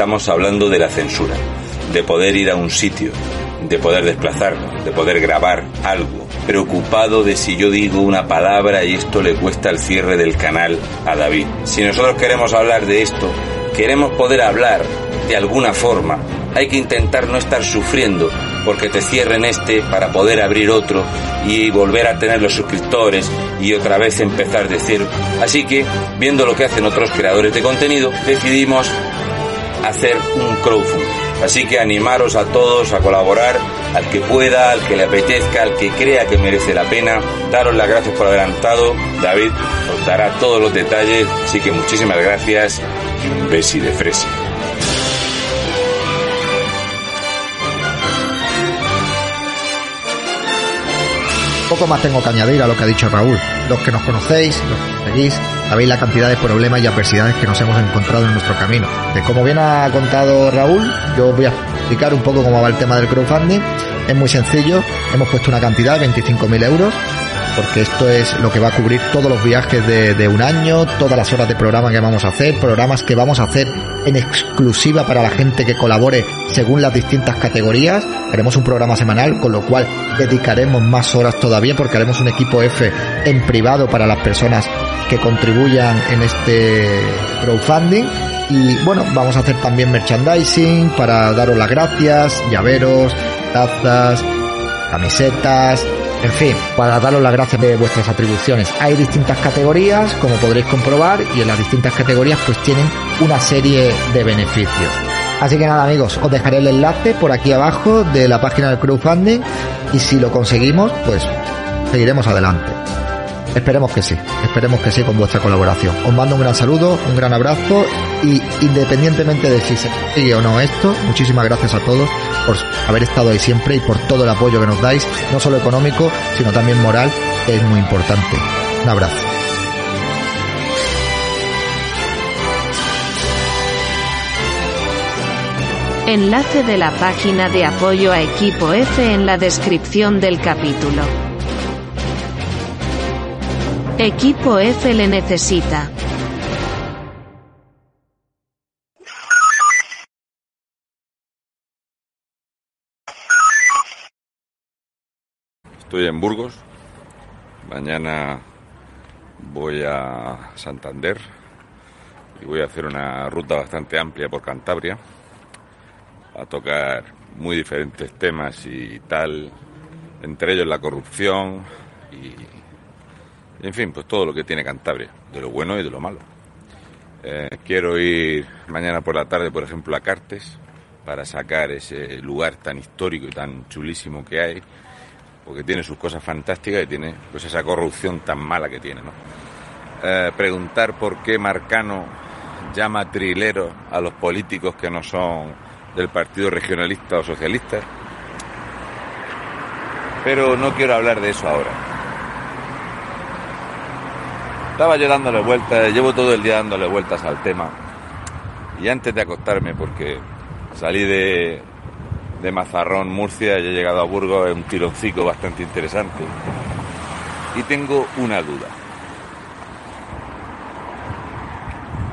estamos hablando de la censura, de poder ir a un sitio, de poder desplazarnos, de poder grabar algo, preocupado de si yo digo una palabra y esto le cuesta el cierre del canal a David. Si nosotros queremos hablar de esto, queremos poder hablar de alguna forma, hay que intentar no estar sufriendo porque te cierren este para poder abrir otro y volver a tener los suscriptores y otra vez empezar de cero. Así que, viendo lo que hacen otros creadores de contenido, decidimos hacer un crowdfunding. Así que animaros a todos a colaborar, al que pueda, al que le apetezca, al que crea que merece la pena. Daros las gracias por adelantado. David os dará todos los detalles. Así que muchísimas gracias y un besi de fresa. Poco más tengo que añadir a lo que ha dicho Raúl. Los que nos conocéis, seguís, sabéis la cantidad de problemas y adversidades que nos hemos encontrado en nuestro camino. De como bien ha contado Raúl, yo voy a explicar un poco cómo va el tema del crowdfunding. Es muy sencillo, hemos puesto una cantidad de 25.000 euros porque esto es lo que va a cubrir todos los viajes de, de, un año, todas las horas de programa que vamos a hacer, programas que vamos a hacer en exclusiva para la gente que colabore según las distintas categorías. Haremos un programa semanal, con lo cual dedicaremos más horas todavía porque haremos un equipo F en privado para las personas que contribuyan en este crowdfunding. Y bueno, vamos a hacer también merchandising para daros las gracias, llaveros, tazas, camisetas, en fin, para daros las gracias de vuestras atribuciones. Hay distintas categorías, como podréis comprobar, y en las distintas categorías pues tienen una serie de beneficios. Así que nada amigos, os dejaré el enlace por aquí abajo de la página del crowdfunding y si lo conseguimos, pues seguiremos adelante. Esperemos que sí, esperemos que sí con vuestra colaboración. Os mando un gran saludo, un gran abrazo y independientemente de si se sigue o no esto, muchísimas gracias a todos por haber estado ahí siempre y por todo el apoyo que nos dais, no solo económico, sino también moral, que es muy importante. Un abrazo. Enlace de la página de apoyo a Equipo F en la descripción del capítulo. Equipo F le necesita. Estoy en Burgos. Mañana voy a Santander y voy a hacer una ruta bastante amplia por Cantabria a tocar muy diferentes temas y tal, entre ellos la corrupción y, en fin, pues todo lo que tiene Cantabria, de lo bueno y de lo malo. Eh, quiero ir mañana por la tarde, por ejemplo, a Cartes para sacar ese lugar tan histórico y tan chulísimo que hay, porque tiene sus cosas fantásticas y tiene pues esa corrupción tan mala que tiene. Eh, preguntar por qué Marcano llama trilero a los políticos que no son del Partido Regionalista o Socialista. Pero no quiero hablar de eso ahora. Estaba yo dándole vueltas, llevo todo el día dándole vueltas al tema. Y antes de acostarme, porque salí de, de Mazarrón, Murcia, y he llegado a Burgos, es un tironcico bastante interesante. Y tengo una duda.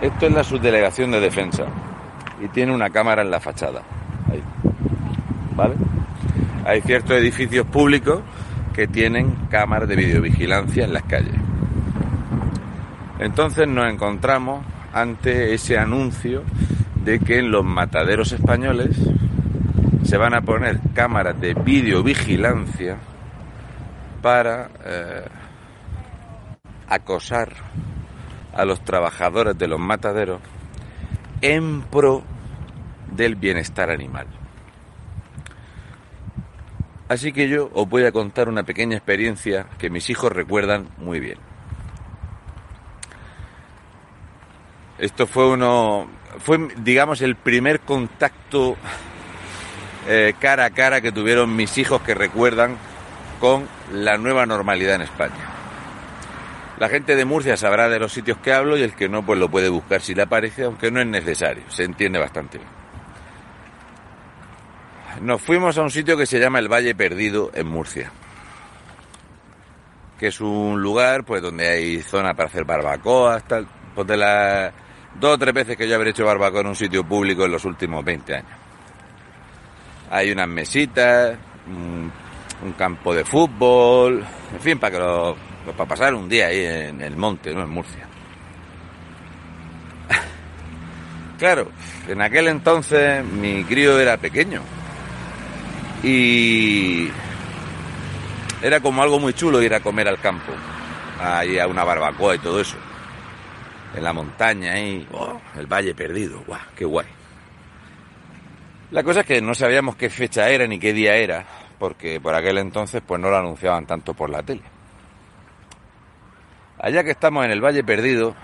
Esto es la subdelegación de defensa y tiene una cámara en la fachada. ¿Vale? Hay ciertos edificios públicos que tienen cámaras de videovigilancia en las calles. Entonces nos encontramos ante ese anuncio de que en los mataderos españoles se van a poner cámaras de videovigilancia para eh, acosar a los trabajadores de los mataderos en pro del bienestar animal. Así que yo os voy a contar una pequeña experiencia que mis hijos recuerdan muy bien. Esto fue uno, fue digamos el primer contacto eh, cara a cara que tuvieron mis hijos que recuerdan con la nueva normalidad en España. La gente de Murcia sabrá de los sitios que hablo y el que no, pues lo puede buscar si le aparece, aunque no es necesario, se entiende bastante bien. Nos fuimos a un sitio que se llama el Valle Perdido en Murcia, que es un lugar pues donde hay zona para hacer barbacoas, tal, pues la, Dos o tres veces que yo habré hecho barbacoa en un sitio público en los últimos 20 años. Hay unas mesitas, un, campo de fútbol, en fin, para que para pasar un día ahí en el monte, no en Murcia. claro, en aquel entonces mi crío era pequeño y era como algo muy chulo ir a comer al campo, ahí a una barbacoa y todo eso. En la montaña ahí, oh, el valle perdido, guau, qué guay. La cosa es que no sabíamos qué fecha era ni qué día era, porque por aquel entonces pues no lo anunciaban tanto por la tele. Allá que estamos en el Valle Perdido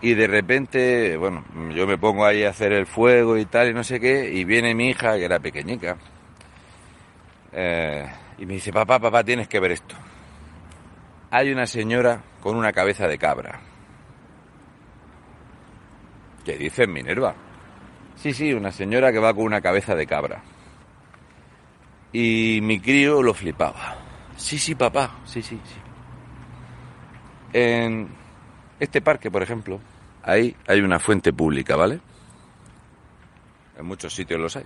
y de repente, bueno, yo me pongo ahí a hacer el fuego y tal y no sé qué y viene mi hija que era pequeñica eh, y me dice, papá, papá, tienes que ver esto. Hay una señora con una cabeza de cabra. ¿Qué dices, Minerva? Sí, sí, una señora que va con una cabeza de cabra. Y mi crío lo flipaba. Sí, sí, papá, sí, sí, sí. En este parque, por ejemplo, ahí hay una fuente pública, ¿vale? En muchos sitios los hay.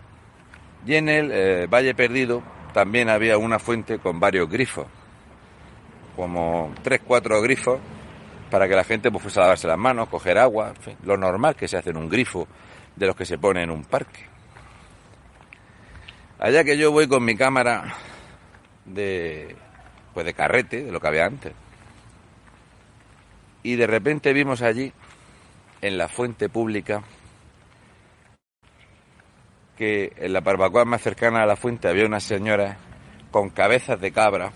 Y en el eh, Valle Perdido también había una fuente con varios grifos, como tres, cuatro grifos, para que la gente pues, fuese a lavarse las manos, coger agua, lo normal que se hace en un grifo de los que se pone en un parque. Allá que yo voy con mi cámara de pues de carrete, de lo que había antes. Y de repente vimos allí en la fuente pública que en la barbacoa más cercana a la fuente había una señora con cabezas de cabra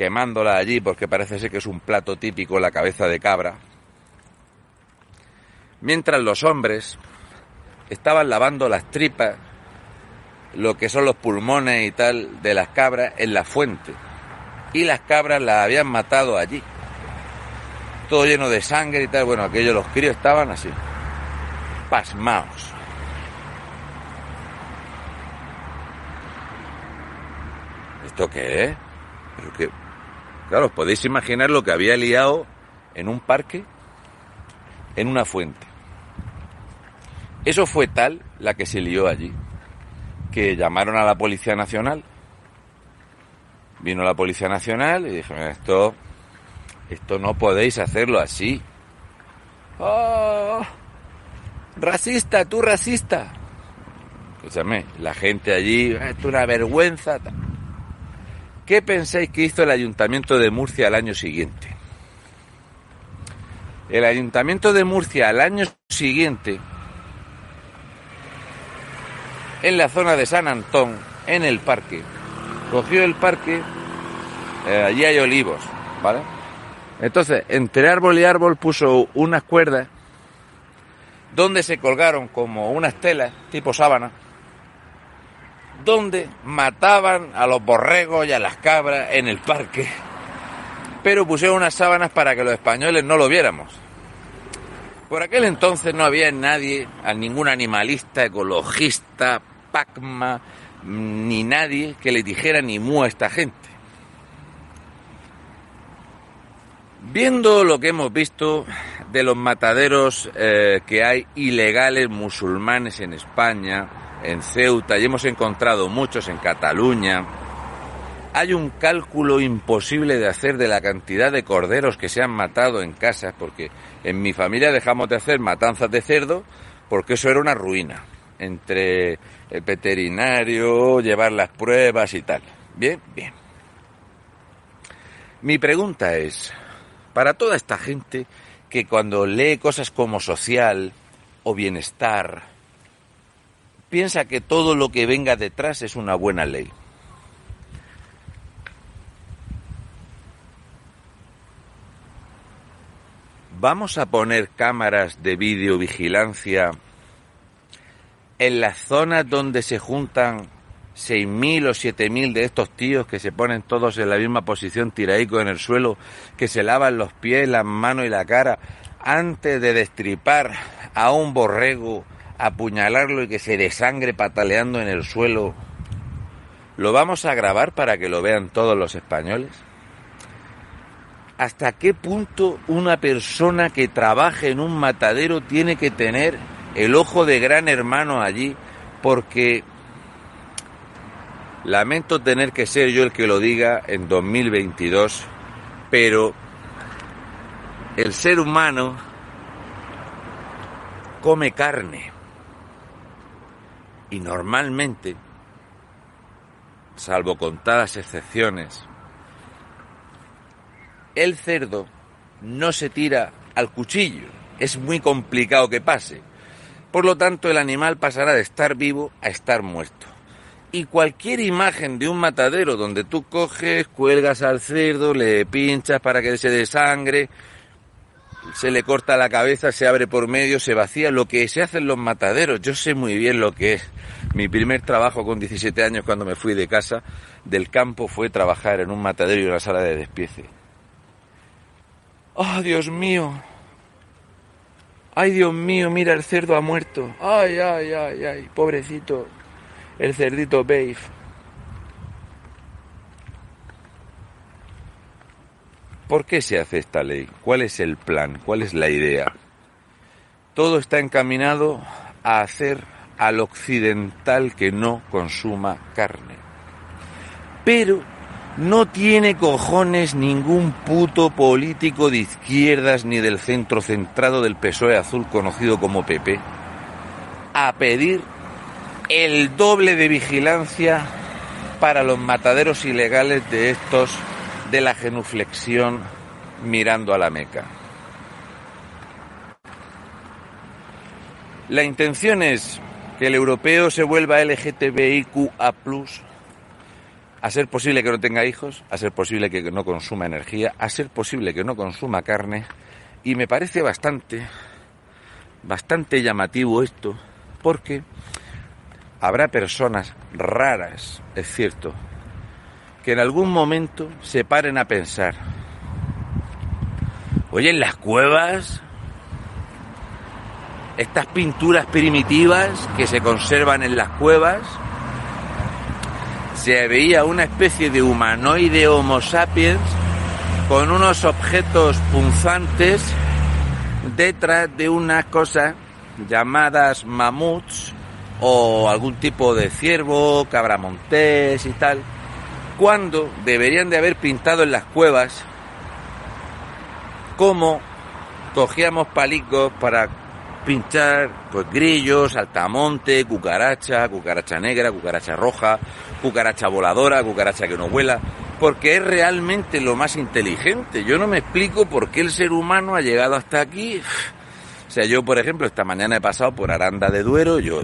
quemándola allí porque parece ser que es un plato típico la cabeza de cabra. Mientras los hombres estaban lavando las tripas, lo que son los pulmones y tal de las cabras en la fuente. Y las cabras las habían matado allí. Todo lleno de sangre y tal. Bueno, aquellos los críos estaban así, pasmaos. ¿Esto qué es? Pero que, claro, os podéis imaginar lo que había liado en un parque, en una fuente. Eso fue tal la que se lió allí, que llamaron a la Policía Nacional. Vino la Policía Nacional y dijeron, esto, esto no podéis hacerlo así. ¡Oh! Racista, tú racista. Escúchame, la gente allí, esto es una vergüenza. ¿Qué pensáis que hizo el Ayuntamiento de Murcia al año siguiente? El Ayuntamiento de Murcia al año siguiente, en la zona de San Antón, en el parque, cogió el parque, eh, allí hay olivos, ¿vale? Entonces, entre árbol y árbol puso unas cuerdas donde se colgaron como unas telas tipo sábana donde mataban a los borregos y a las cabras en el parque, pero pusieron unas sábanas para que los españoles no lo viéramos. Por aquel entonces no había nadie, a ningún animalista, ecologista, pacma, ni nadie que le dijera ni mu a esta gente. Viendo lo que hemos visto de los mataderos eh, que hay ilegales musulmanes en España, en Ceuta y hemos encontrado muchos en Cataluña, hay un cálculo imposible de hacer de la cantidad de corderos que se han matado en casa, porque en mi familia dejamos de hacer matanzas de cerdo porque eso era una ruina, entre el veterinario, llevar las pruebas y tal. Bien, bien. Mi pregunta es, para toda esta gente que cuando lee cosas como social o bienestar, piensa que todo lo que venga detrás es una buena ley. ¿Vamos a poner cámaras de videovigilancia en las zonas donde se juntan 6.000 o 7.000 de estos tíos que se ponen todos en la misma posición tiraico en el suelo, que se lavan los pies, las manos y la cara antes de destripar a un borrego apuñalarlo y que se desangre pataleando en el suelo, ¿lo vamos a grabar para que lo vean todos los españoles? hasta qué punto una persona que trabaje en un matadero tiene que tener el ojo de gran hermano allí, porque lamento tener que ser yo el que lo diga en 2022, pero el ser humano come carne y normalmente, salvo contadas excepciones, el cerdo no se tira al cuchillo. Es muy complicado que pase. Por lo tanto, el animal pasará de estar vivo a estar muerto. Y cualquier imagen de un matadero donde tú coges, cuelgas al cerdo, le pinchas para que se dé sangre, se le corta la cabeza, se abre por medio, se vacía, lo que se hace en los mataderos. Yo sé muy bien lo que es. Mi primer trabajo con 17 años cuando me fui de casa del campo fue trabajar en un matadero y una sala de despiece. ¡Oh, Dios mío! ¡Ay, Dios mío! Mira, el cerdo ha muerto. ¡Ay, ay, ay, ay! Pobrecito. El cerdito Babe. ¿Por qué se hace esta ley? ¿Cuál es el plan? ¿Cuál es la idea? Todo está encaminado a hacer al occidental que no consuma carne. Pero no tiene cojones ningún puto político de izquierdas ni del centro centrado del PSOE azul conocido como PP a pedir el doble de vigilancia para los mataderos ilegales de estos de la genuflexión mirando a la Meca. La intención es que el europeo se vuelva LGTBIQA+, a ser posible que no tenga hijos, a ser posible que no consuma energía, a ser posible que no consuma carne, y me parece bastante, bastante llamativo esto, porque habrá personas raras, es cierto, que en algún momento se paren a pensar, oye, en las cuevas, estas pinturas primitivas que se conservan en las cuevas, se veía una especie de humanoide Homo sapiens con unos objetos punzantes detrás de unas cosas llamadas mamuts o algún tipo de ciervo, cabramontés y tal, cuando deberían de haber pintado en las cuevas cómo cogíamos palicos para pinchar pues grillos, altamonte, cucaracha, cucaracha negra, cucaracha roja, cucaracha voladora, cucaracha que no vuela, porque es realmente lo más inteligente. Yo no me explico por qué el ser humano ha llegado hasta aquí. O sea, yo, por ejemplo, esta mañana he pasado por Aranda de Duero, yo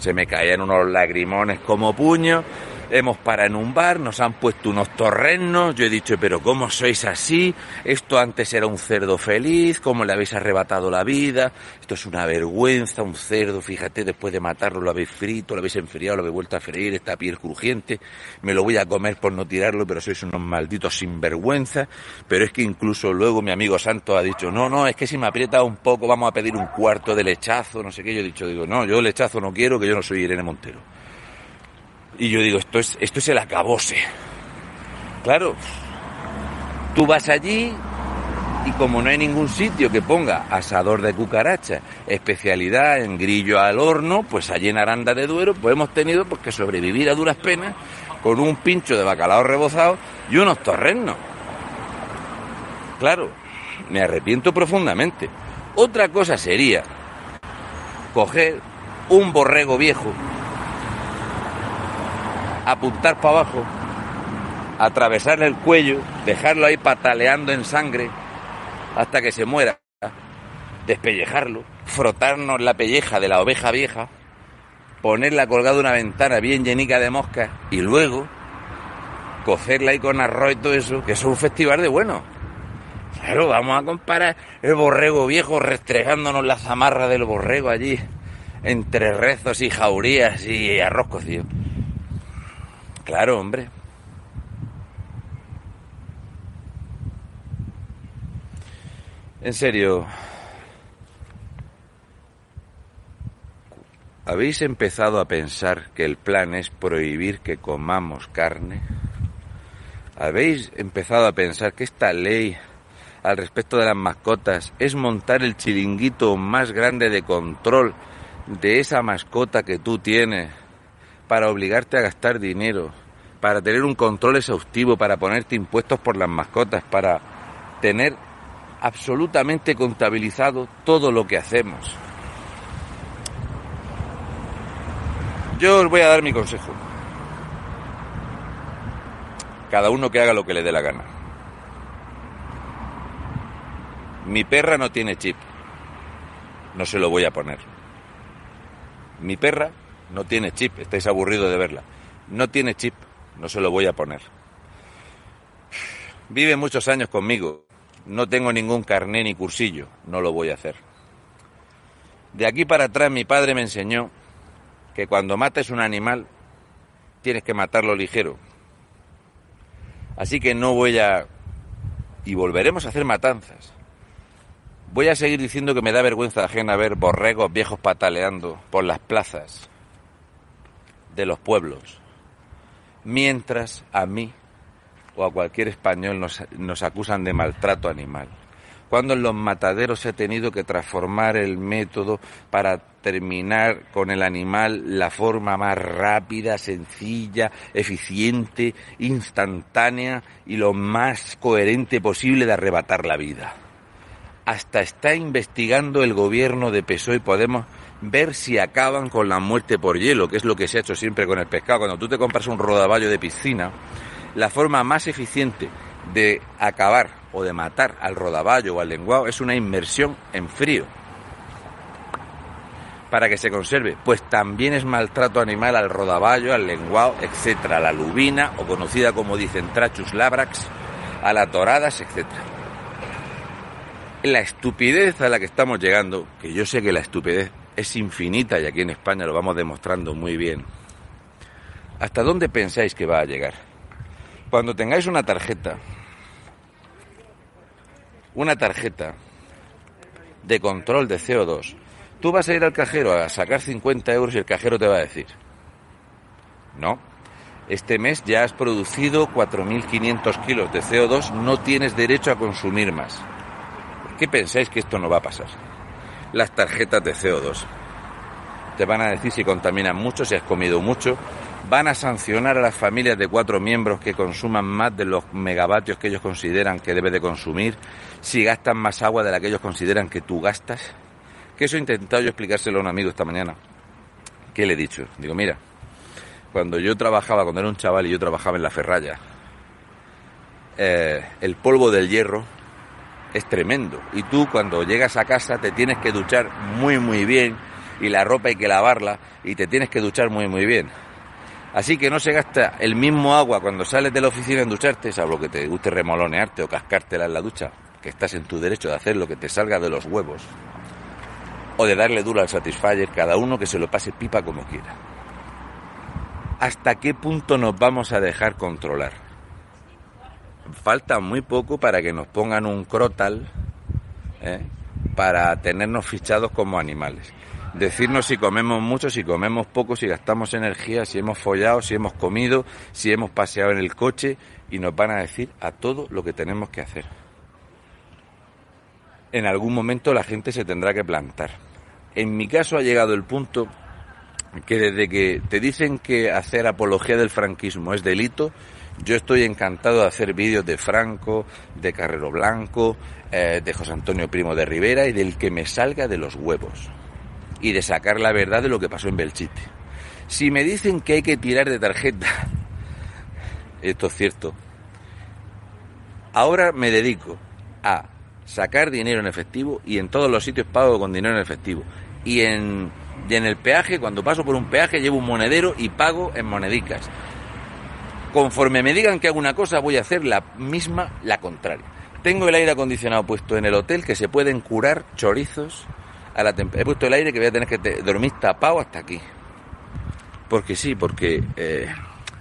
se me caían unos lagrimones como puños hemos parado en un bar, nos han puesto unos torrenos, yo he dicho, pero ¿cómo sois así? Esto antes era un cerdo feliz, ¿cómo le habéis arrebatado la vida? Esto es una vergüenza, un cerdo, fíjate, después de matarlo lo habéis frito, lo habéis enfriado, lo habéis vuelto a freír, esta piel crujiente, me lo voy a comer por no tirarlo, pero sois unos malditos sinvergüenza, pero es que incluso luego mi amigo Santo ha dicho, no, no, es que si me aprieta un poco vamos a pedir un cuarto de lechazo, no sé qué, yo he dicho, digo, no, yo lechazo no quiero, que yo no soy Irene Montero. Y yo digo, esto es, esto es el acabose. Claro, tú vas allí y como no hay ningún sitio que ponga asador de cucaracha, especialidad en grillo al horno, pues allí en Aranda de Duero pues hemos tenido pues, que sobrevivir a duras penas con un pincho de bacalao rebozado y unos torrenos. Claro, me arrepiento profundamente. Otra cosa sería coger un borrego viejo apuntar para abajo, atravesarle el cuello, dejarlo ahí pataleando en sangre hasta que se muera, despellejarlo, frotarnos la pelleja de la oveja vieja, ponerla colgada de una ventana bien llenica de moscas y luego cocerla ahí con arroz y todo eso, que es un festival de bueno. Claro, vamos a comparar el borrego viejo restregándonos la zamarra del borrego allí, entre rezos y jaurías y arroz cocido. Claro, hombre. En serio, ¿habéis empezado a pensar que el plan es prohibir que comamos carne? ¿Habéis empezado a pensar que esta ley al respecto de las mascotas es montar el chiringuito más grande de control de esa mascota que tú tienes para obligarte a gastar dinero, para tener un control exhaustivo, para ponerte impuestos por las mascotas, para tener absolutamente contabilizado todo lo que hacemos. Yo os voy a dar mi consejo. Cada uno que haga lo que le dé la gana. Mi perra no tiene chip. No se lo voy a poner. Mi perra no tiene chip. Estáis aburridos de verla. No tiene chip. No se lo voy a poner. Vive muchos años conmigo. No tengo ningún carné ni cursillo. No lo voy a hacer. De aquí para atrás mi padre me enseñó que cuando mates un animal tienes que matarlo ligero. Así que no voy a... y volveremos a hacer matanzas. Voy a seguir diciendo que me da vergüenza ajena ver borregos viejos pataleando por las plazas de los pueblos, mientras a mí o a cualquier español nos, acusan de maltrato animal cuando en los mataderos se ha tenido que transformar el método para terminar con el animal la forma más rápida, sencilla, eficiente, instantánea y lo más coherente posible de arrebatar la vida. Hasta está investigando el gobierno de PSOE y Podemos ver si acaban con la muerte por hielo, que es lo que se ha hecho siempre con el pescado. Cuando tú te compras un rodaballo de piscina, la forma más eficiente de acabar o de matar al rodaballo o al lenguado es una inmersión en frío para que se conserve, pues también es maltrato animal al rodaballo, al lenguado, etcétera, a la lubina o conocida como dicen Trachus labrax, a las doradas, etcétera. La estupidez a la que estamos llegando, que yo sé que la estupidez es infinita y aquí en España lo vamos demostrando muy bien. ¿Hasta dónde pensáis que va a llegar? Cuando tengáis una tarjeta una tarjeta de control de CO2, tú vas a ir al cajero a sacar 50 euros y el cajero te va a decir, no, este mes ya has producido 4.500 kilos de CO2, no tienes derecho a consumir más. qué pensáis que esto no va a pasar? Las tarjetas de CO2. Te van a decir si contaminan mucho, si has comido mucho, van a sancionar a las familias de cuatro miembros que consuman más de los megavatios que ellos consideran que debe de consumir, si gastan más agua de la que ellos consideran que tú gastas. Que eso he intentado yo explicárselo a un amigo esta mañana. ¿Qué le he dicho? Digo, mira, cuando yo trabajaba, cuando era un chaval y yo trabajaba en la ferralla, eh, el polvo del hierro es tremendo. Y tú cuando llegas a casa te tienes que duchar muy muy bien y la ropa hay que lavarla y te tienes que duchar muy muy bien. Así que no se gasta el mismo agua cuando sales de la oficina en ducharte, salvo que te guste remolonearte o cascártela en la ducha, que estás en tu derecho de hacer lo que te salga de los huevos. O de darle duro al Satisfyer, cada uno que se lo pase pipa como quiera. ¿Hasta qué punto nos vamos a dejar controlar? Falta muy poco para que nos pongan un crotal ¿eh? para tenernos fichados como animales decirnos si comemos mucho, si comemos poco, si gastamos energía, si hemos follado, si hemos comido, si hemos paseado en el coche y nos van a decir a todo lo que tenemos que hacer. En algún momento la gente se tendrá que plantar. En mi caso ha llegado el punto que desde que te dicen que hacer apología del franquismo es delito, yo estoy encantado de hacer vídeos de Franco, de Carrero Blanco, eh, de José Antonio Primo de Rivera y del que me salga de los huevos y de sacar la verdad de lo que pasó en Belchite. Si me dicen que hay que tirar de tarjeta, esto es cierto, ahora me dedico a sacar dinero en efectivo y en todos los sitios pago con dinero en efectivo. Y en, y en el peaje, cuando paso por un peaje, llevo un monedero y pago en monedicas. Conforme me digan que hago una cosa, voy a hacer la misma, la contraria. Tengo el aire acondicionado puesto en el hotel que se pueden curar chorizos a la He puesto el aire que voy a tener que dormir tapado hasta aquí. Porque sí, porque eh,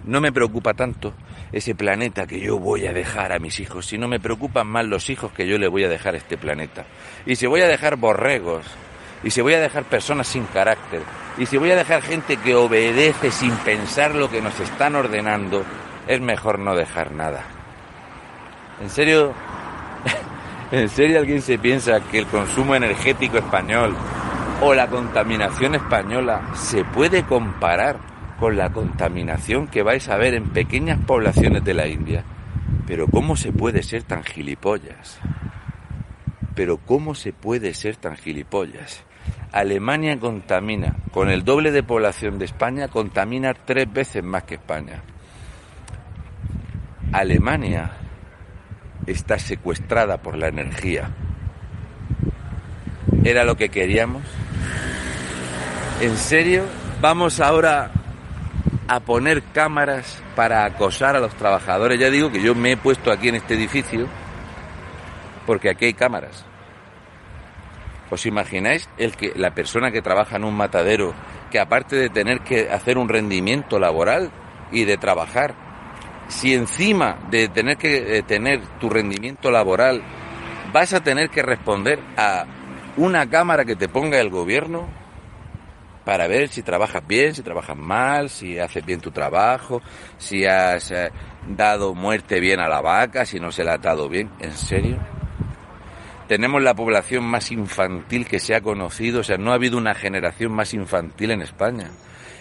no me preocupa tanto ese planeta que yo voy a dejar a mis hijos, sino me preocupan más los hijos que yo le voy a dejar a este planeta. Y si voy a dejar borregos, y si voy a dejar personas sin carácter, y si voy a dejar gente que obedece sin pensar lo que nos están ordenando, es mejor no dejar nada. En serio, ¿En serio alguien se piensa que el consumo energético español o la contaminación española se puede comparar con la contaminación que vais a ver en pequeñas poblaciones de la India? Pero ¿cómo se puede ser tan gilipollas? Pero ¿cómo se puede ser tan gilipollas? Alemania contamina, con el doble de población de España, contamina tres veces más que España. Alemania está secuestrada por la energía. ¿Era lo que queríamos? ¿En serio? ¿Vamos ahora a poner cámaras para acosar a los trabajadores? Ya digo que yo me he puesto aquí en este edificio porque aquí hay cámaras. ¿Os imagináis el que la persona que trabaja en un matadero que aparte de tener que hacer un rendimiento laboral y de trabajar si encima de tener que eh, tener tu rendimiento laboral vas a tener que responder a una cámara que te ponga el gobierno para ver si trabajas bien, si trabajas mal, si haces bien tu trabajo, si has eh, dado muerte bien a la vaca, si no se la ha dado bien. ¿En serio? Tenemos la población más infantil que se ha conocido, o sea, no ha habido una generación más infantil en España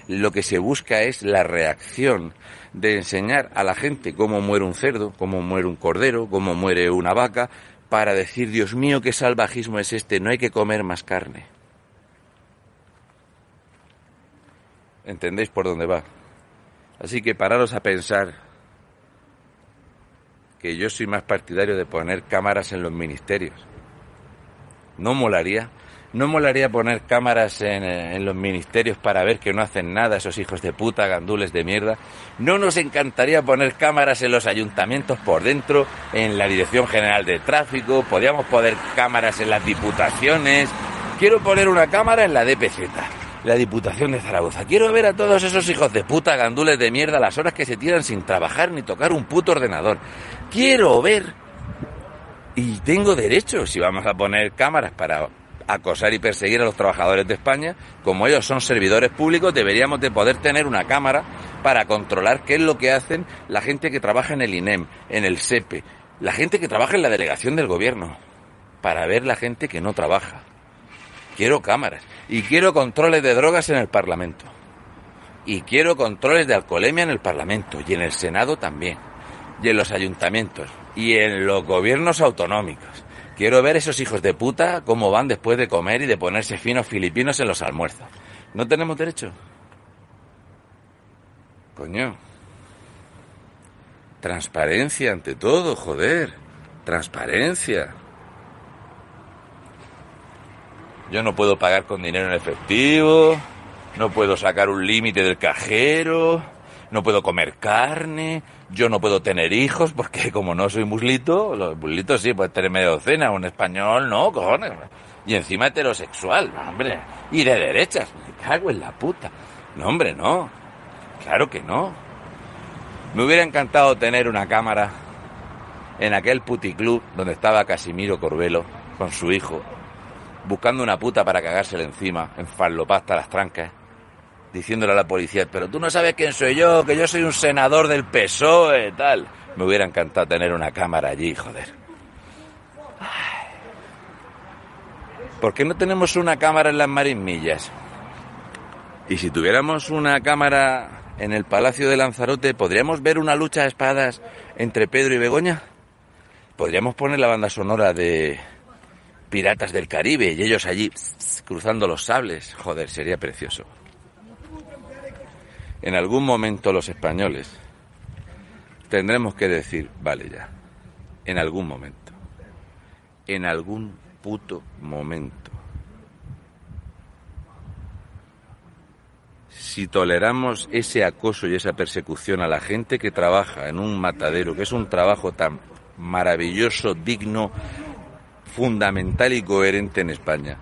lo que se busca es la reacción de enseñar a la gente cómo muere un cerdo, cómo muere un cordero, cómo muere una vaca, para decir, Dios mío, qué salvajismo es este, no hay que comer más carne. ¿Entendéis por dónde va? Así que pararos a pensar que yo soy más partidario de poner cámaras en los ministerios. ¿No molaría? ¿No molaría poner cámaras eh, en, los ministerios para ver que no hacen nada esos hijos de puta, gandules de mierda? ¿No nos encantaría poner cámaras en los ayuntamientos por dentro, en la Dirección General de Tráfico? Podríamos poner cámaras en las diputaciones. Quiero poner una cámara en la DPZ, la Diputación de Zaragoza. Quiero ver a todos esos hijos de puta, gandules de mierda, las horas que se tiran sin trabajar ni tocar un puto ordenador. Quiero ver y tengo derecho, si vamos a poner cámaras para acosar y perseguir a los trabajadores de España, como ellos son servidores públicos, deberíamos de poder tener una cámara para controlar qué es lo que hacen la gente que trabaja en el INEM, en el SEPE, la gente que trabaja en la delegación del gobierno, para ver la gente que no trabaja. Quiero cámaras y quiero controles de drogas en el Parlamento. Y quiero controles de alcoholemia en el Parlamento y en el Senado también. Y en los ayuntamientos y en los gobiernos autonómicos Quiero ver esos hijos de puta cómo van después de comer y de ponerse finos filipinos en los almuerzos. ¿No tenemos derecho? Coño. Transparencia ante todo, joder. Transparencia. Yo no puedo pagar con dinero en efectivo, no puedo sacar un límite del cajero, no puedo comer carne, yo no puedo tener hijos porque como no soy muslito, los muslitos sí pueden tener media docena, un español no, cojones. Y encima heterosexual, hombre. Y de derechas, me cago en la puta. No, hombre, no. Claro que no. Me hubiera encantado tener una cámara en aquel puticlub donde estaba Casimiro Corbelo con su hijo, buscando una puta para cagársela encima, en farlopasta las trancas diciéndole a la policía, pero tú no sabes quién soy yo, que yo soy un senador del PSOE, tal. Me hubiera encantado tener una cámara allí, joder. ¿Por qué no tenemos una cámara en las marismillas? Y si tuviéramos una cámara en el Palacio de Lanzarote, ¿podríamos ver una lucha de espadas entre Pedro y Begoña? Podríamos poner la banda sonora de Piratas del Caribe y ellos allí cruzando los sables. Joder, sería precioso en algún momento los españoles tendremos que decir, vale ya, en algún momento, en algún puto momento. Si toleramos ese acoso y esa persecución a la gente que trabaja en un matadero, que es un trabajo tan maravilloso, digno, fundamental y coherente en España,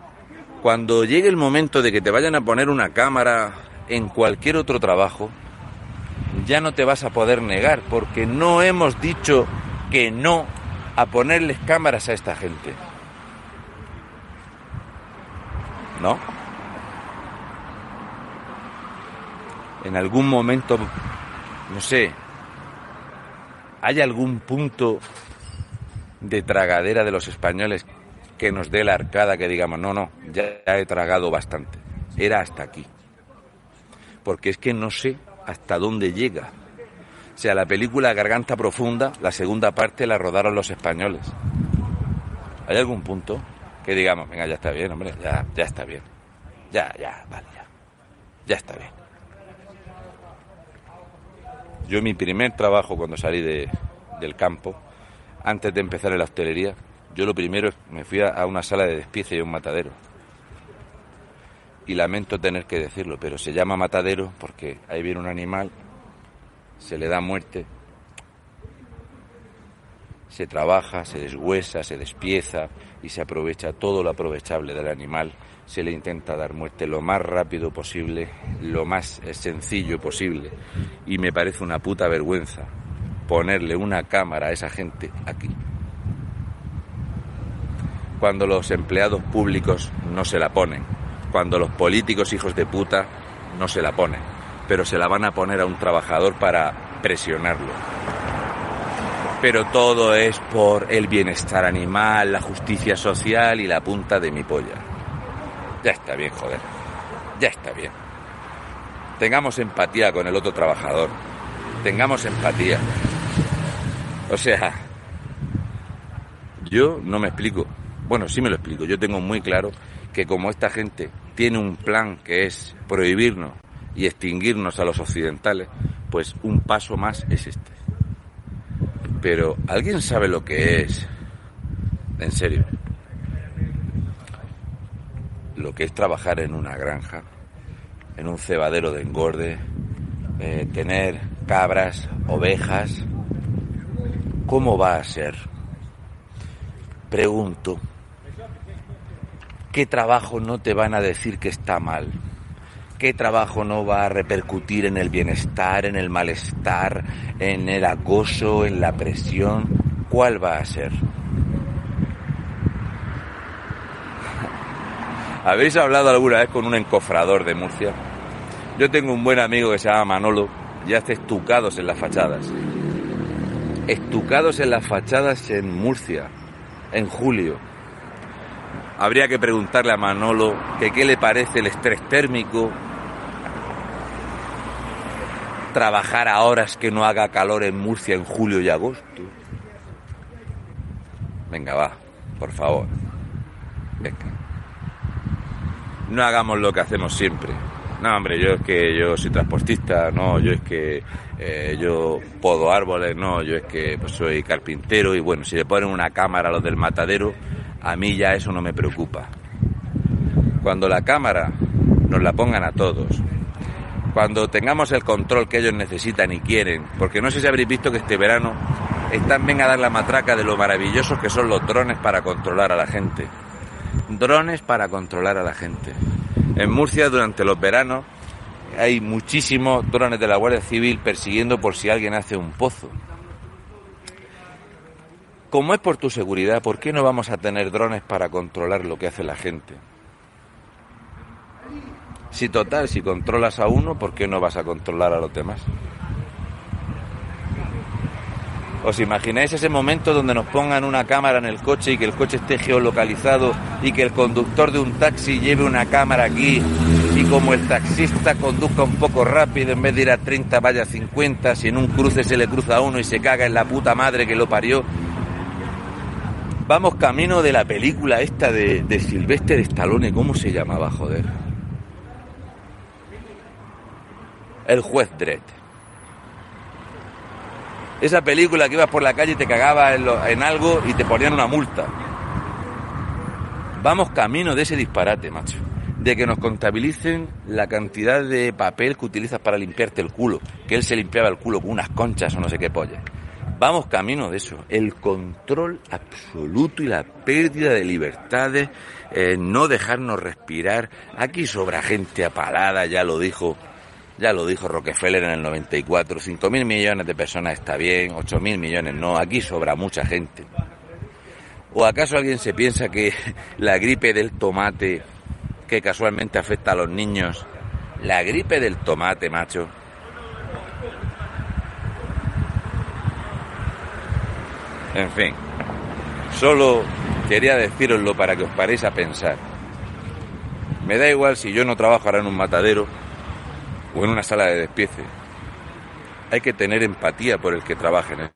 cuando llegue el momento de que te vayan a poner una cámara en cualquier otro trabajo, ya no te vas a poder negar, porque no hemos dicho que no a ponerles cámaras a esta gente. ¿No? En algún momento, no sé, ¿hay algún punto de tragadera de los españoles que nos dé la arcada que digamos, no, no, ya he tragado bastante. Era hasta aquí. Porque es que no sé hasta dónde llega. O sea, la película Garganta Profunda, la segunda parte la rodaron los españoles. ¿Hay algún punto que digamos, venga, ya está bien, hombre, ya, ya está bien. Ya, ya, vale, ya. Ya está bien. Yo mi primer trabajo cuando salí de, del campo, antes de empezar en la hostelería, yo lo primero me fui a, una sala de despiece y un matadero. Y lamento tener que decirlo, pero se llama matadero porque ahí viene un animal, se le da muerte, se trabaja, se deshuesa, se despieza y se aprovecha todo lo aprovechable del animal. Se le intenta dar muerte lo más rápido posible, lo más sencillo posible. Y me parece una puta vergüenza ponerle una cámara a esa gente aquí cuando los empleados públicos no se la ponen, cuando los políticos hijos de puta no se la ponen, pero se la van a poner a un trabajador para presionarlo. Pero todo es por el bienestar animal, la justicia social y la punta de mi polla. Ya está bien, joder. Ya está bien. Tengamos empatía con el otro trabajador. Tengamos empatía. O sea, yo no me explico. Bueno, sí me lo explico. Yo tengo muy claro que como esta gente tiene un plan que es prohibirnos y extinguirnos a los occidentales, pues un paso más es este. Pero ¿alguien sabe lo que es? En serio. Lo que es trabajar en una granja, en un cebadero de engorde, eh, tener cabras, ovejas. ¿Cómo va a ser? Pregunto, ¿Qué trabajo no te van a decir que está mal? ¿Qué trabajo no va a repercutir en el bienestar, en el malestar, en el acoso, en la presión? ¿Cuál va a ser? ¿Habéis hablado alguna vez con un encofrador de Murcia? Yo tengo un buen amigo que se llama Manolo y hace estucados en las fachadas. Estucados en las fachadas en Murcia, en julio Habría que preguntarle a Manolo que qué le parece el estrés térmico, trabajar a horas que no haga calor en Murcia en julio y agosto. Venga, va, por favor. Venga. No hagamos lo que hacemos siempre. No, hombre, yo es que yo soy transportista, no, yo es que eh, yo podo árboles, no, yo es que pues, soy carpintero y bueno, si le ponen una cámara a los del matadero, a mí ya eso no me preocupa. Cuando la cámara nos la pongan a todos, cuando tengamos el control que ellos necesitan y quieren, porque no sé si habréis visto que este verano están bien a dar la matraca de lo maravillosos que son los drones para controlar a la gente. Drones para controlar a la gente. En Murcia durante los veranos hay muchísimos drones de la Guardia Civil persiguiendo por si alguien hace un pozo. Como es por tu seguridad, ¿por qué no vamos a tener drones para controlar lo que hace la gente? Si total, si controlas a uno, ¿por qué no vas a controlar a los demás? ¿Os imagináis ese momento donde nos pongan una cámara en el coche y que el coche esté geolocalizado y que el conductor de un taxi lleve una cámara aquí y como el taxista conduzca un poco rápido, en vez de ir a 30 vaya a 50, si en un cruce se le cruza a uno y se caga en la puta madre que lo parió, Vamos camino de la película esta de, de Silvestre de Stallone, ¿cómo se llamaba, joder? El juez Dredd. Esa película que ibas por la calle y te cagaba en, en algo y te ponían una multa. Vamos camino de ese disparate, macho. De que nos contabilicen la cantidad de papel que utilizas para limpiarte el culo. Que él se limpiaba el culo con unas conchas o no sé qué polla. Vamos camino de eso. El control absoluto y la pérdida de libertades, eh, no dejarnos respirar. Aquí sobra gente apalada, ya lo dijo, ya lo dijo Rockefeller en el 94. 5 mil millones de personas está bien, 8 mil millones no. Aquí sobra mucha gente. ¿O acaso alguien se piensa que la gripe del tomate, que casualmente afecta a los niños, la gripe del tomate, macho, En fin. Solo quería deciroslo para que os paréis a pensar. Me da igual si yo no trabajo ahora en un matadero o en una sala de despiece. Hay que tener empatía por el que trabaje en eso.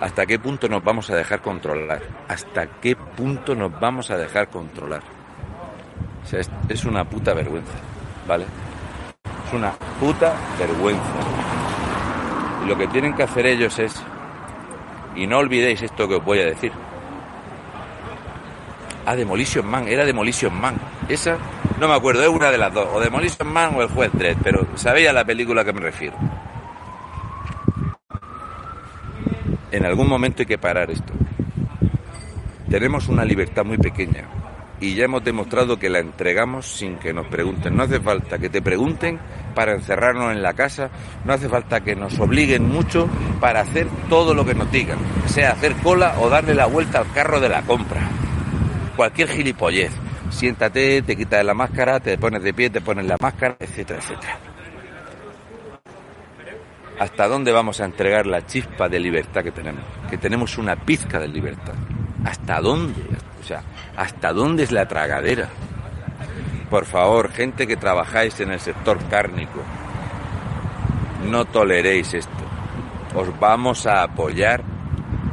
¿Hasta qué punto nos vamos a dejar controlar? ¿Hasta qué punto nos vamos a dejar controlar? O sea, es, es una puta vergüenza, ¿vale? Es una puta vergüenza. Lo que tienen que hacer ellos es, y no olvidéis esto que os voy a decir. Ah, Demolition Man, era Demolition Man. Esa, no me acuerdo, es una de las dos, o Demolition Man o el juez Dredd, pero sabéis a la película a que me refiero. En algún momento hay que parar esto. Tenemos una libertad muy pequeña y ya hemos demostrado que la entregamos sin que nos pregunten. No hace falta que te pregunten para encerrarnos en la casa, no hace falta que nos obliguen mucho para hacer todo lo que nos digan, sea hacer cola o darle la vuelta al carro de la compra. Cualquier gilipollez. Siéntate, te quitas la máscara, te pones de pie, te pones la máscara, etcétera, etcétera. ¿Hasta dónde vamos a entregar la chispa de libertad que tenemos? Que tenemos una pizca de libertad. ¿Hasta dónde? O sea, ¿hasta dónde es la tragadera? Por favor, gente que trabajáis en el sector cárnico, no toleréis esto. Os vamos a apoyar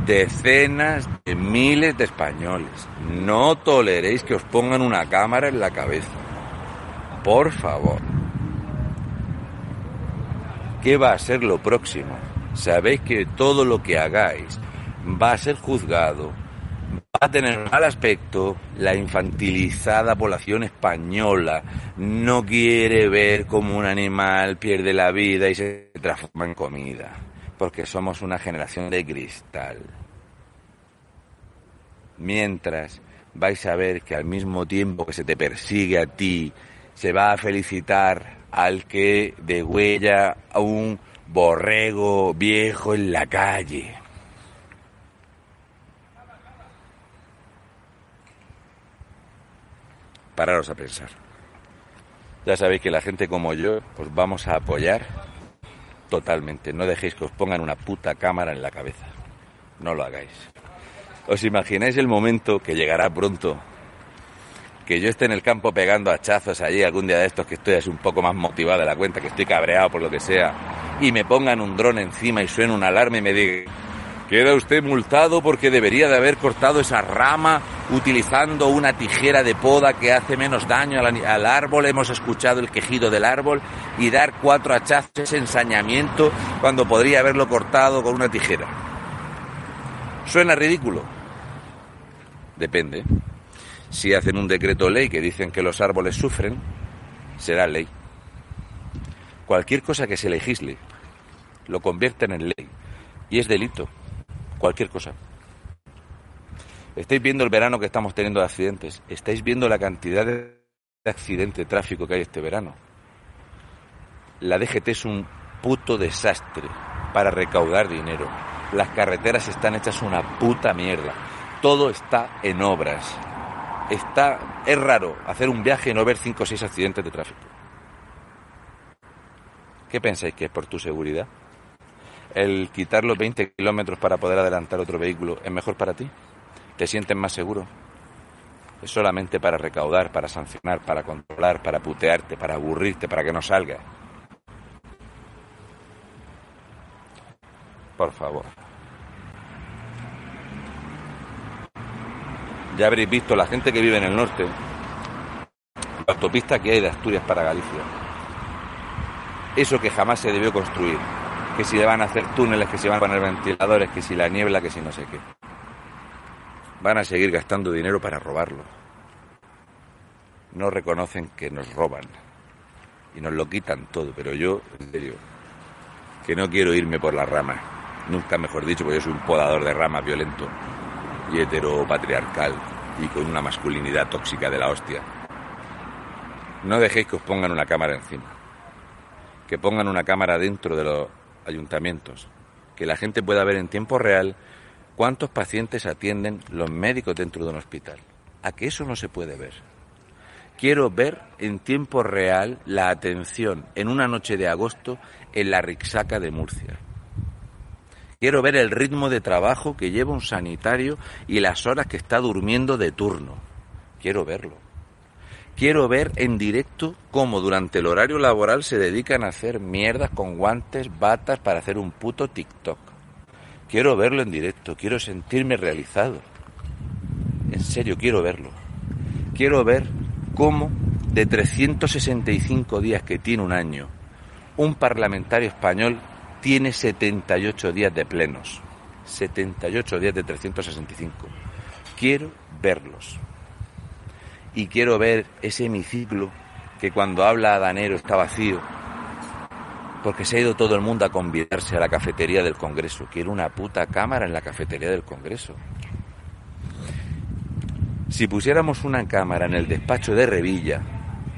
decenas de miles de españoles. No toleréis que os pongan una cámara en la cabeza. Por favor. ¿Qué va a ser lo próximo? Sabéis que todo lo que hagáis va a ser juzgado, va a tener mal aspecto. La infantilizada población española no quiere ver cómo un animal pierde la vida y se transforma en comida, porque somos una generación de cristal. Mientras vais a ver que al mismo tiempo que se te persigue a ti, se va a felicitar al que degüella a un borrego viejo en la calle. Pararos a pensar. Ya sabéis que la gente como yo os vamos a apoyar totalmente. No dejéis que os pongan una puta cámara en la cabeza. No lo hagáis. ¿Os imagináis el momento que llegará pronto que yo esté en el campo pegando hachazos allí algún día de estos que estoy así un poco más motivado de la cuenta, que estoy cabreado por lo que sea, y me pongan un dron encima y suene una alarma y me diga, queda usted multado porque debería de haber cortado esa rama utilizando una tijera de poda que hace menos daño al, árbol, hemos escuchado el quejido del árbol, y dar cuatro hachazos ensañamiento cuando podría haberlo cortado con una tijera. ¿Suena ridículo? Depende. Si hacen un decreto ley que dicen que los árboles sufren, será ley. Cualquier cosa que se legisle lo convierten en ley y es delito. Cualquier cosa. Estáis viendo el verano que estamos teniendo de accidentes. Estáis viendo la cantidad de accidentes de tráfico que hay este verano. La DGT es un puto desastre para recaudar dinero. Las carreteras están hechas una puta mierda. Todo está en obras está, es raro hacer un viaje y no ver cinco o seis accidentes de tráfico. ¿Qué pensáis que es por tu seguridad? ¿El quitar los 20 kilómetros para poder adelantar otro vehículo es mejor para ti? ¿Te sientes más seguro? Es solamente para recaudar, para sancionar, para controlar, para putearte, para aburrirte, para que no salga. Por favor. Ya habréis visto la gente que vive en el norte, la autopista que hay de Asturias para Galicia. Eso que jamás se debió construir. Que si le van a hacer túneles, que si van a poner ventiladores, que si la niebla, que si no sé qué. Van a seguir gastando dinero para robarlo. No reconocen que nos roban. Y nos lo quitan todo. Pero yo, en serio, que no quiero irme por las ramas. Nunca mejor dicho, porque yo soy un podador de ramas violento y heteropatriarcal y con una masculinidad tóxica de la hostia. No dejéis que os pongan una cámara encima. Que pongan una cámara dentro de los ayuntamientos. Que la gente pueda ver en tiempo real cuántos pacientes atienden los médicos dentro de un hospital. A que eso no se puede ver. Quiero ver en tiempo real la atención en una noche de agosto en la Rixaca de Murcia Quiero ver el ritmo de trabajo que lleva un sanitario y las horas que está durmiendo de turno. Quiero verlo. Quiero ver en directo cómo durante el horario laboral se dedican a hacer mierdas con guantes, batas para hacer un puto TikTok. Quiero verlo en directo, quiero sentirme realizado. En serio, quiero verlo. Quiero ver cómo de 365 días que tiene un año, un parlamentario español tiene 78 días de plenos. 78 días de 365. Quiero verlos y quiero ver ese hemiciclo que cuando habla Danero está vacío, porque se ha ido todo el mundo a convidarse a la cafetería del Congreso. Quiero una puta cámara en la cafetería del Congreso. Si pusiéramos una cámara en el despacho de Revilla,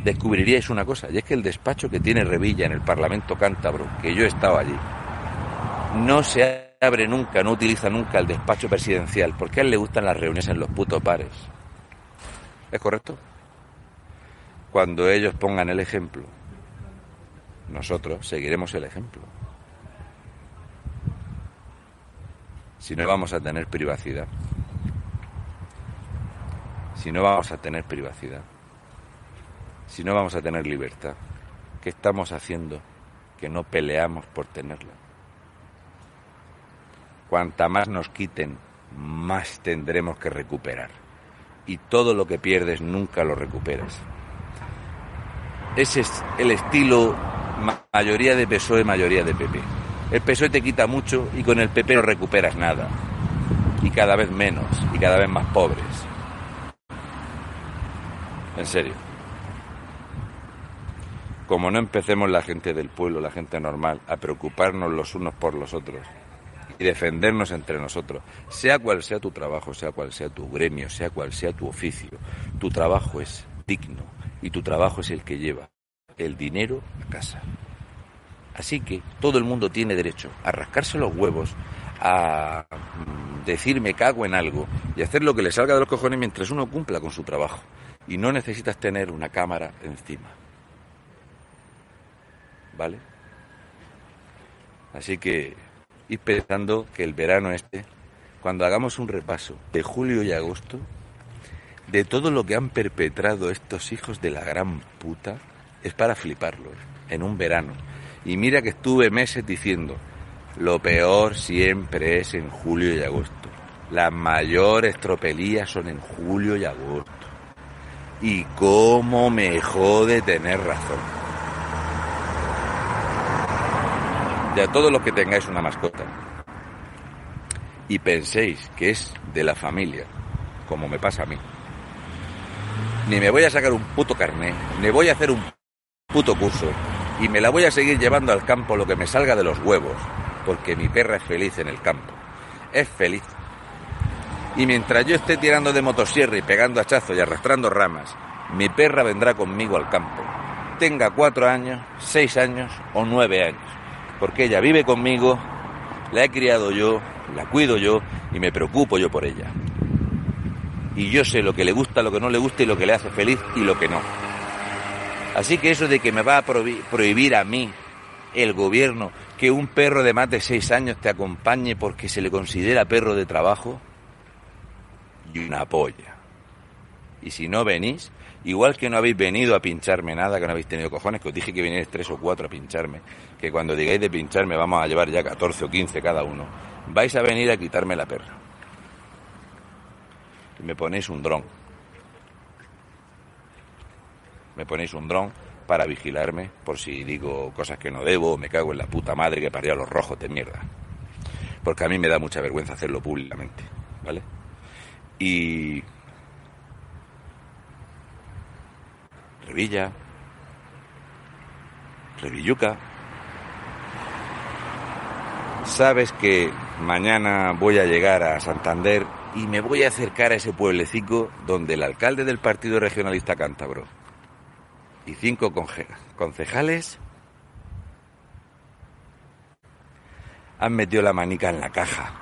descubriríais una cosa, y es que el despacho que tiene Revilla en el Parlamento Cántabro, que yo he estado allí, no se abre nunca, no utiliza nunca el despacho presidencial, porque a él le gustan las reuniones en los putos bares. ¿Es correcto? Cuando ellos pongan el ejemplo, nosotros seguiremos el ejemplo. Si no vamos a tener privacidad. Si no vamos a tener privacidad. Si no vamos a tener libertad. ¿Qué estamos haciendo que no peleamos por tenerla? Cuanta más nos quiten, más tendremos que recuperar y todo lo que pierdes nunca lo recuperas. Ese es el estilo mayoría de PSOE, mayoría de PP. El PSOE te quita mucho y con el PP no recuperas nada. Y cada vez menos, y cada vez más pobres. En serio. Como no empecemos la gente del pueblo, la gente normal, a preocuparnos los unos por los otros, defendernos entre nosotros, sea cual sea tu trabajo, sea cual sea tu gremio, sea cual sea tu oficio. Tu trabajo es digno y tu trabajo es el que lleva el dinero a casa. Así que todo el mundo tiene derecho a rascarse los huevos, a mm, decir me cago en algo y hacer lo que le salga de los cojones mientras uno cumpla con su trabajo. Y no necesitas tener una cámara encima. ¿Vale? Así que y pensando que el verano este, cuando hagamos un repaso de julio y agosto, de todo lo que han perpetrado estos hijos de la gran puta, es para fliparlos en un verano. Y mira que estuve meses diciendo, lo peor siempre es en julio y agosto. Las mayores tropelías son en julio y agosto. Y cómo me jode tener razón. De a todos los que tengáis una mascota y penséis que es de la familia, como me pasa a mí, ni me voy a sacar un puto carné, ni voy a hacer un puto curso, y me la voy a seguir llevando al campo lo que me salga de los huevos, porque mi perra es feliz en el campo. Es feliz. Y mientras yo esté tirando de motosierra y pegando hachazos y arrastrando ramas, mi perra vendrá conmigo al campo. Tenga cuatro años, seis años o nueve años porque ella vive conmigo, la he criado yo, la cuido yo y me preocupo yo por ella. Y yo sé lo que le gusta, lo que no le gusta y lo que le hace feliz y lo que no. Así que eso de que me va a prohibir a mí el gobierno que un perro de más de seis años te acompañe porque se le considera perro de trabajo, y una polla. Y si no venís, Igual que no habéis venido a pincharme nada, que no habéis tenido cojones, que os dije que vinierais tres o cuatro a pincharme, que cuando digáis de pincharme vamos a llevar ya 14 o 15 cada uno, vais a venir a quitarme la perra. Y me ponéis un dron. Me ponéis un dron para vigilarme por si digo cosas que no debo, me cago en la puta madre que parió los rojos de mierda. Porque a mí me da mucha vergüenza hacerlo públicamente, ¿vale? Y Revilla, Revilluca. Sabes que mañana voy a llegar a Santander y me voy a acercar a ese pueblecito donde el alcalde del Partido Regionalista Cántabro y cinco concejales han metido la manica en la caja.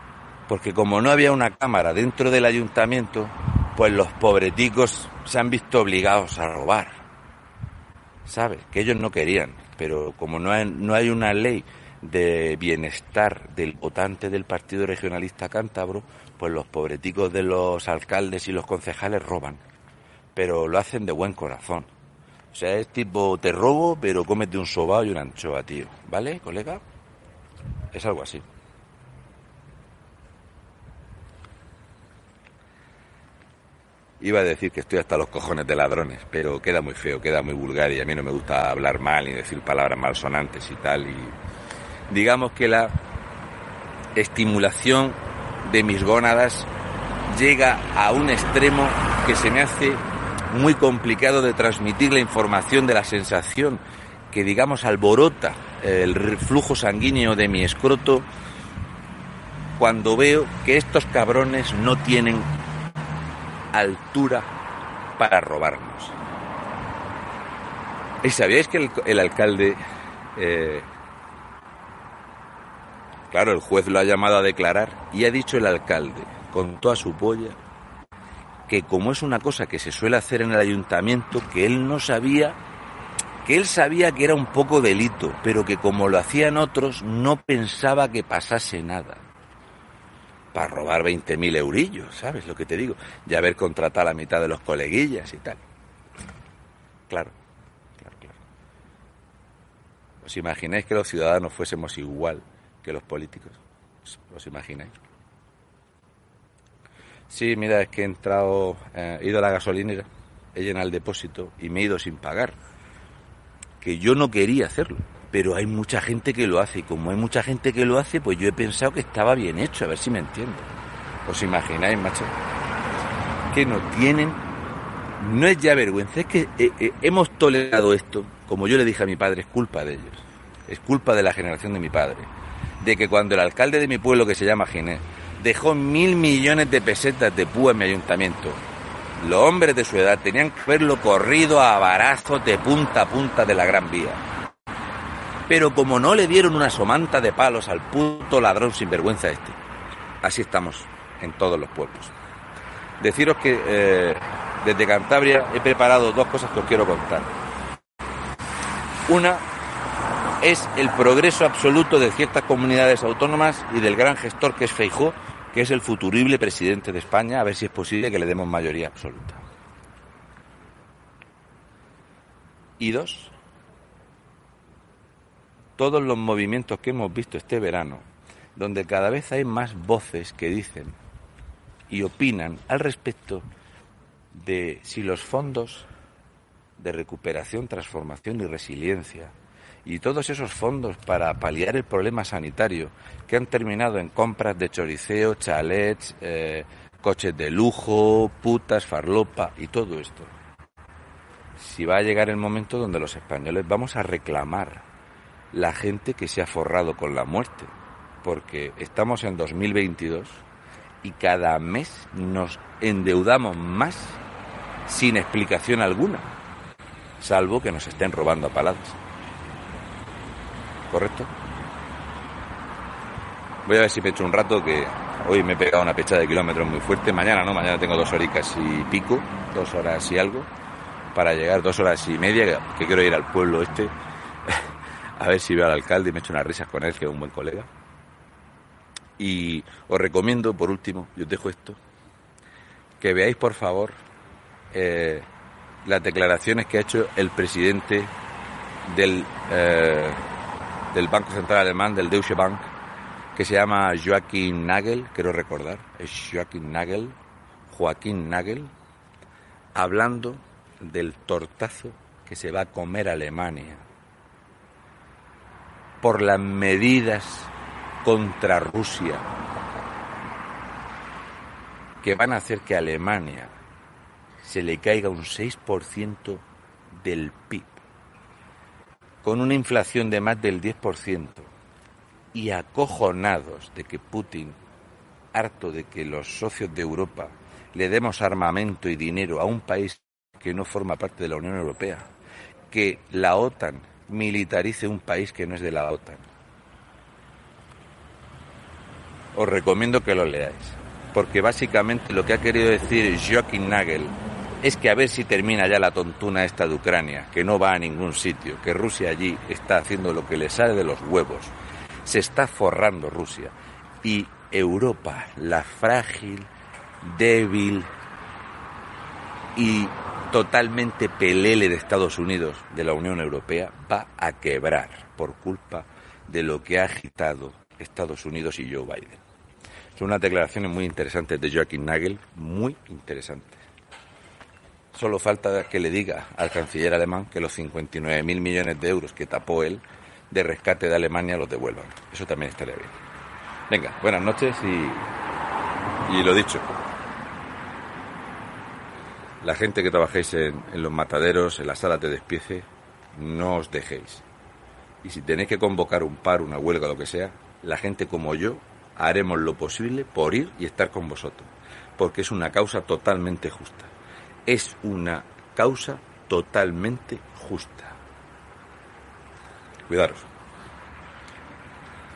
Porque como no había una cámara dentro del ayuntamiento, pues los pobreticos se han visto obligados a robar. ¿Sabes? Que ellos no querían, pero como no hay, no hay una ley de bienestar del votante del Partido Regionalista Cántabro, pues los pobreticos de los alcaldes y los concejales roban, pero lo hacen de buen corazón. O sea, es tipo, te robo, pero cómete un sobao y una anchoa, tío. ¿Vale, colega? Es algo así. Iba a decir que estoy hasta los cojones de ladrones, pero queda muy feo, queda muy vulgar y a mí no me gusta hablar mal ni decir palabras malsonantes y tal. Y digamos que la estimulación de mis gónadas llega a un extremo que se me hace muy complicado de transmitir la información de la sensación que digamos alborota el flujo sanguíneo de mi escroto cuando veo que estos cabrones no tienen altura para robarnos. ¿Y sabíais que el, alcalde... Eh, claro, el juez lo ha llamado a declarar y ha dicho el alcalde, con toda su polla, que como es una cosa que se suele hacer en el ayuntamiento, que él no sabía, que él sabía que era un poco delito, pero que como lo hacían otros, no pensaba que pasase nada para robar 20.000 eurillos, ¿sabes lo que te digo? Y haber contratado a la mitad de los coleguillas y tal. Claro, claro, claro. ¿Os imagináis que los ciudadanos fuésemos igual que los políticos? ¿Os imagináis? Sí, mira, es que he entrado, eh, he ido a la gasolinera, he llenado el depósito y me he ido sin pagar. Que yo no quería hacerlo pero hay mucha gente que lo hace y como hay mucha gente que lo hace, pues yo he pensado que estaba bien hecho, a ver si me entiendo. ¿Os imagináis, macho? Que no tienen, no es ya vergüenza, es que eh, eh, hemos tolerado esto, como yo le dije a mi padre, es culpa de ellos, es culpa de la generación de mi padre, de que cuando el alcalde de mi pueblo, que se llama Ginés, dejó mil millones de pesetas de púa en mi ayuntamiento, los hombres de su edad tenían que verlo corrido a barazos de punta a punta de la Gran Vía pero como no le dieron una somanta de palos al puto ladrón sinvergüenza este, así estamos en todos los pueblos. Deciros que eh, desde Cantabria he preparado dos cosas que os quiero contar. Una es el progreso absoluto de ciertas comunidades autónomas y del gran gestor que es Feijó, que es el futurible presidente de España, a ver si es posible que le demos mayoría absoluta. Y dos, todos los movimientos que hemos visto este verano, donde cada vez hay más voces que dicen y opinan al respecto de si los fondos de recuperación, transformación y resiliencia y todos esos fondos para paliar el problema sanitario que han terminado en compras de choriceo, chalets, eh, coches de lujo, putas, farlopa y todo esto. Si va a llegar el momento donde los españoles vamos a reclamar la gente que se ha forrado con la muerte, porque estamos en 2022 y cada mes nos endeudamos más sin explicación alguna, salvo que nos estén robando a paladas. ¿Correcto? Voy a ver si me echo un rato que hoy me he pegado una pecha de kilómetros muy fuerte. Mañana no, mañana tengo dos horitas y pico, dos horas y algo, para llegar dos horas y media, que quiero ir al pueblo este a ver si veo al alcalde y me echo unas risas con él, que es un buen colega. Y os recomiendo, por último, yo os dejo esto, que veáis, por favor, eh, las declaraciones que ha hecho el presidente del, eh, del Banco Central Alemán, del Deutsche Bank, que se llama Joachim Nagel, quiero recordar, es Joachim Nagel, Joaquín Nagel, hablando del tortazo que se va a comer Alemania por las medidas contra Rusia que van a hacer que a Alemania se le caiga un 6% del PIB, con una inflación de más del 10%, y acojonados de que Putin, harto de que los socios de Europa le demos armamento y dinero a un país que no forma parte de la Unión Europea, que la OTAN militarice un país que no es de la OTAN. Os recomiendo que lo leáis, porque básicamente lo que ha querido decir Joachim Nagel es que a ver si termina ya la tontuna esta de Ucrania, que no va a ningún sitio, que Rusia allí está haciendo lo que le sale de los huevos, Se está forrando Rusia. Y Europa, la frágil, débil y totalmente pelele de Estados Unidos, de la Unión Europea, va a quebrar por culpa de lo que ha agitado Estados Unidos y Joe Biden. Son unas declaraciones muy interesantes de Joachim Nagel, muy interesantes. Solo falta que le diga al canciller alemán que los 59.000 millones de euros que tapó él de rescate de Alemania los devuelvan. Eso también estaría bien. Venga, buenas noches y, y lo dicho. La gente que trabajéis en, los mataderos, en las salas de despiece, no os dejéis. Y si tenéis que convocar un par, una huelga, lo que sea, la gente como yo haremos lo posible por ir y estar con vosotros. Porque es una causa totalmente justa es una causa totalmente justa. Cuidaros.